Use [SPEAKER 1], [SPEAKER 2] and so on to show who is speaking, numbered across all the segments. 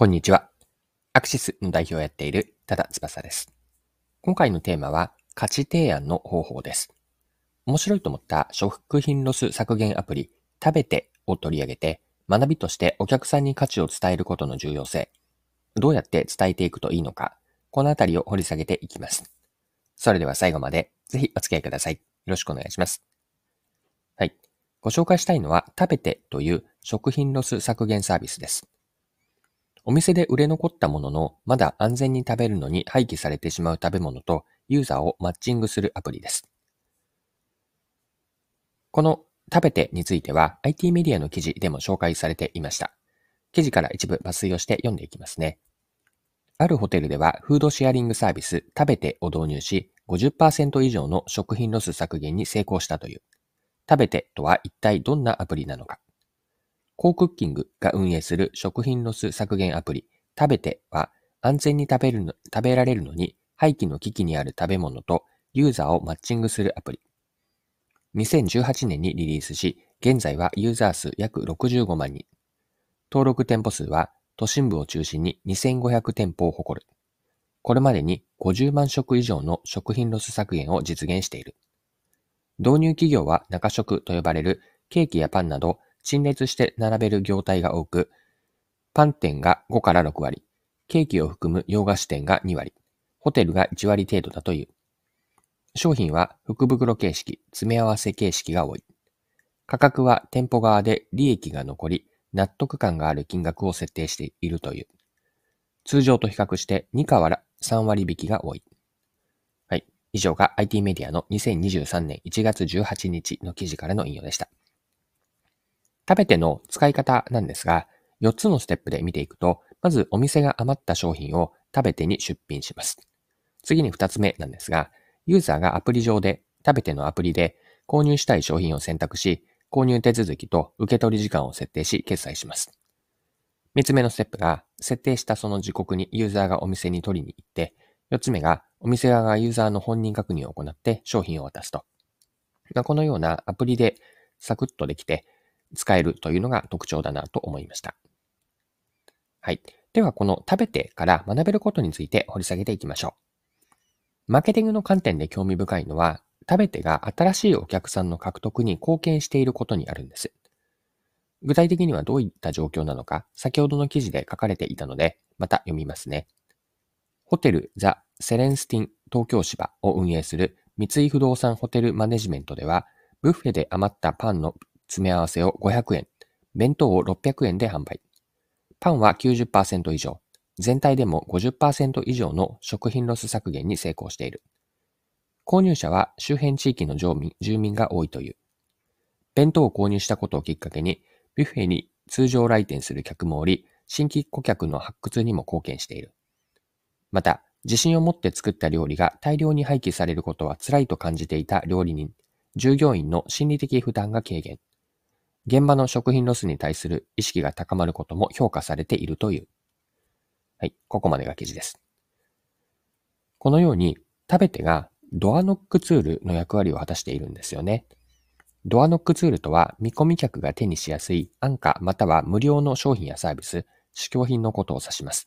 [SPEAKER 1] こんにちは。アクシスの代表をやっている多田翼です。今回のテーマは価値提案の方法です。面白いと思った食品ロス削減アプリ TABETE を取り上げて学びとしてお客さんに価値を伝えることの重要性、どうやって伝えていくといいのか、このあたりを掘り下げていきます。それでは最後までぜひお付き合いください。よろしくお願いします。はい。ご紹介したいのは TABETE という食品ロス削減サービスです。お店で売れ残ったものの、まだ安全に食べるのに廃棄されてしまう食べ物とユーザーをマッチングするアプリです。この食べてについては IT メディアの記事でも紹介されていました。記事から一部抜粋をして読んでいきますね。あるホテルではフードシェアリングサービス食べてを導入し50%以上の食品ロス削減に成功したという。食べてとは一体どんなアプリなのか。コークッキングが運営する食品ロス削減アプリ、 TABETE は安全に食べるの食べられるのに廃棄の危機にある食べ物とユーザーをマッチングするアプリ。2018年にリリースし、現在はユーザー数約65万人。登録店舗数は都心部を中心に2500店舗を誇る。これまでに50万食以上の食品ロス削減を実現している。導入企業は中食と呼ばれるケーキやパンなど陳列して並べる業態が多く、パン店が5から6割、ケーキを含む洋菓子店が2割、ホテルが1割程度だという。商品は福袋形式、詰め合わせ形式が多い。価格は店舗側で利益が残り、納得感がある金額を設定しているという。通常と比較して2から3割引きが多い。はい。以上が IT メディアの2023年1月18日の記事からの引用でした。食べての使い方なんですが、4つのステップで見ていくと、まずお店が余った商品を食べてに出品します。次に2つ目なんですが、ユーザーがアプリ上で、食べてのアプリで購入したい商品を選択し、購入手続きと受け取り時間を設定し、決済します。3つ目のステップが、設定したその時刻にユーザーがお店に取りに行って、4つ目が、お店側がユーザーの本人確認を行って商品を渡すと。このようなアプリでサクッとできて、使えるというのが特徴だなと思いました。はい。では、この食べてから学べることについて掘り下げていきましょう。マーケティングの観点で興味深いのは、食べてが新しいお客さんの獲得に貢献していることにあるんです。具体的にはどういった状況なのか、先ほどの記事で書かれていたので、また読みますね。ホテルザ・セレンスティン東京芝を運営する三井不動産ホテルマネジメントでは、ブッフェで余ったパンの詰め合わせを500円、弁当を600円で販売。パンは90%以上、全体でも50%以上の食品ロス削減に成功している。購入者は周辺地域の住民住民が多いという。弁当を購入したことをきっかけに、ビュッフェに通常来店する客もおり、新規顧客の発掘にも貢献している。また、自信を持って作った料理が大量に廃棄されることは辛いと感じていた料理人、従業員の心理的負担が軽減。現場の食品ロスに対する意識が高まることも評価されているという。はい、ここまでが記事です。このように、食べてがドアノックツールの役割を果たしているんですよね。ドアノックツールとは、見込み客が手にしやすい安価または無料の商品やサービス、試供品のことを指します。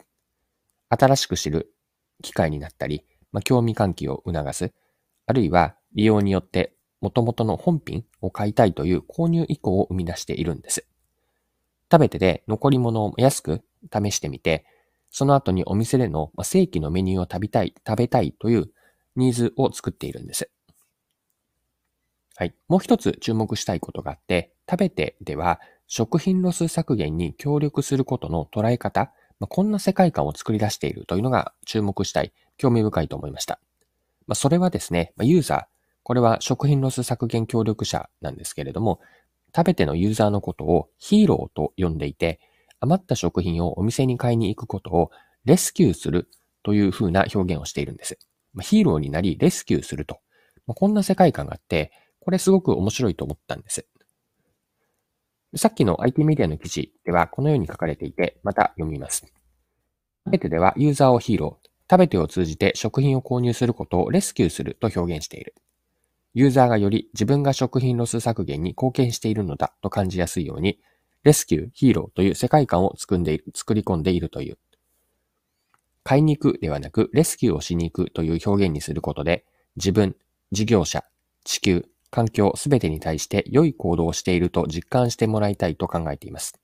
[SPEAKER 1] 新しく知る機会になったり、まあ、興味喚起を促す、あるいは利用によって元々の本品を買いたいという購入意向を生み出しているんです。食べてで残り物を安く試してみて、その後にお店での正規のメニューを食べたい、食べたいというニーズを作っているんです。はい。もう一つ注目したいことがあって、食べてでは食品ロス削減に協力することの捉え方、まあ、こんな世界観を作り出しているというのが注目したい、興味深いと思いました。まあ、それはですね、ユーザー、これは食品ロス削減協力者なんですけれども、 TABETE のユーザーのことをヒーローと呼んでいて、余った食品をお店に買いに行くことをレスキューするという風な表現をしているんです。ヒーローになりレスキューすると。こんな世界観があって、これすごく面白いと思ったんです。さっきの IT メディアの記事ではこのように書かれていて、また読みます。食べてではユーザーをヒーロー、食べてを通じて食品を購入することをレスキューすると表現している。ユーザーがより自分が食品ロス削減に貢献しているのだと感じやすいように、レスキュー、ヒーローという世界観を作んでいる作り込んでいるという、買いに行くではなく、レスキューをしに行くという表現にすることで、自分、事業者、地球、環境すべてに対して良い行動をしていると実感してもらいたいと考えています。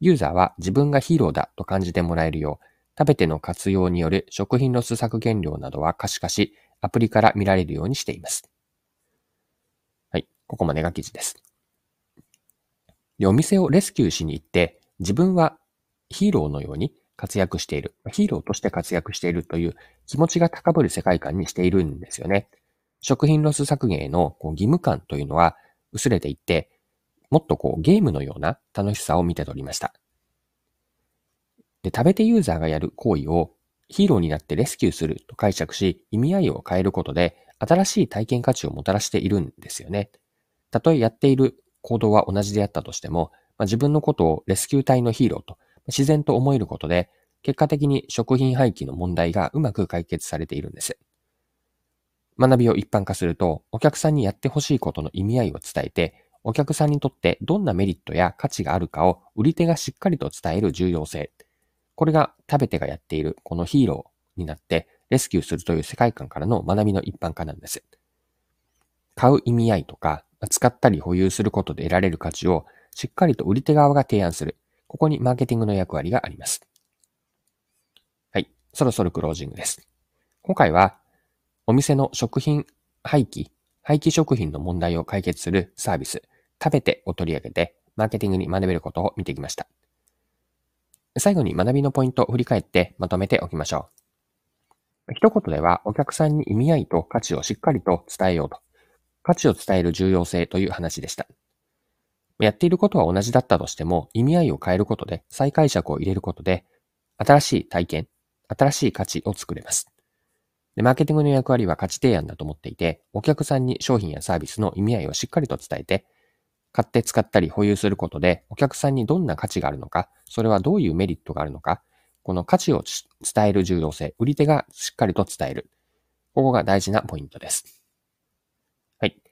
[SPEAKER 1] ユーザーは自分がヒーローだと感じてもらえるよう、食べての活用による食品ロス削減量などは可視化し、アプリから見られるようにしています。ここまでが記事です。で、お店をレスキューしに行って、自分はヒーローのように活躍している、ヒーローとして活躍しているという気持ちが高ぶる世界観にしているんですよね。食品ロス削減へのこう義務感というのは薄れていって、もっとこうゲームのような楽しさを見て取りました。で、食べてユーザーがやる行為をヒーローになってレスキューすると解釈し、意味合いを変えることで、新しい体験価値をもたらしているんですよね。たとえやっている行動は同じであったとしても、まあ、自分のことをレスキュー隊のヒーローと自然と思えることで、結果的に食品廃棄の問題がうまく解決されているんです。学びを一般化すると、お客さんにやってほしいことの意味合いを伝えて、お客さんにとってどんなメリットや価値があるかを売り手がしっかりと伝える重要性。これが食べてがやっているこのヒーローになってレスキューするという世界観からの学びの一般化なんです。買う意味合いとか、使ったり保有することで得られる価値をしっかりと売り手側が提案する。ここにマーケティングの役割があります。はい。そろそろクロージングです。今回はお店の食品廃棄、廃棄食品の問題を解決するサービス、食べてを取り上げて、マーケティングに学べることを見てきました。最後に学びのポイントを振り返ってまとめておきましょう。一言ではお客さんに意味合いと価値をしっかりと伝えようと。価値を伝える重要性という話でした。やっていることは同じだったとしても、意味合いを変えることで、再解釈を入れることで、新しい体験、新しい価値を作れます。で、マーケティングの役割は価値提案だと思っていて、お客さんに商品やサービスの意味合いをしっかりと伝えて、買って使ったり保有することで、お客さんにどんな価値があるのか、それはどういうメリットがあるのか、この価値を伝える重要性、売り手がしっかりと伝える。ここが大事なポイントです。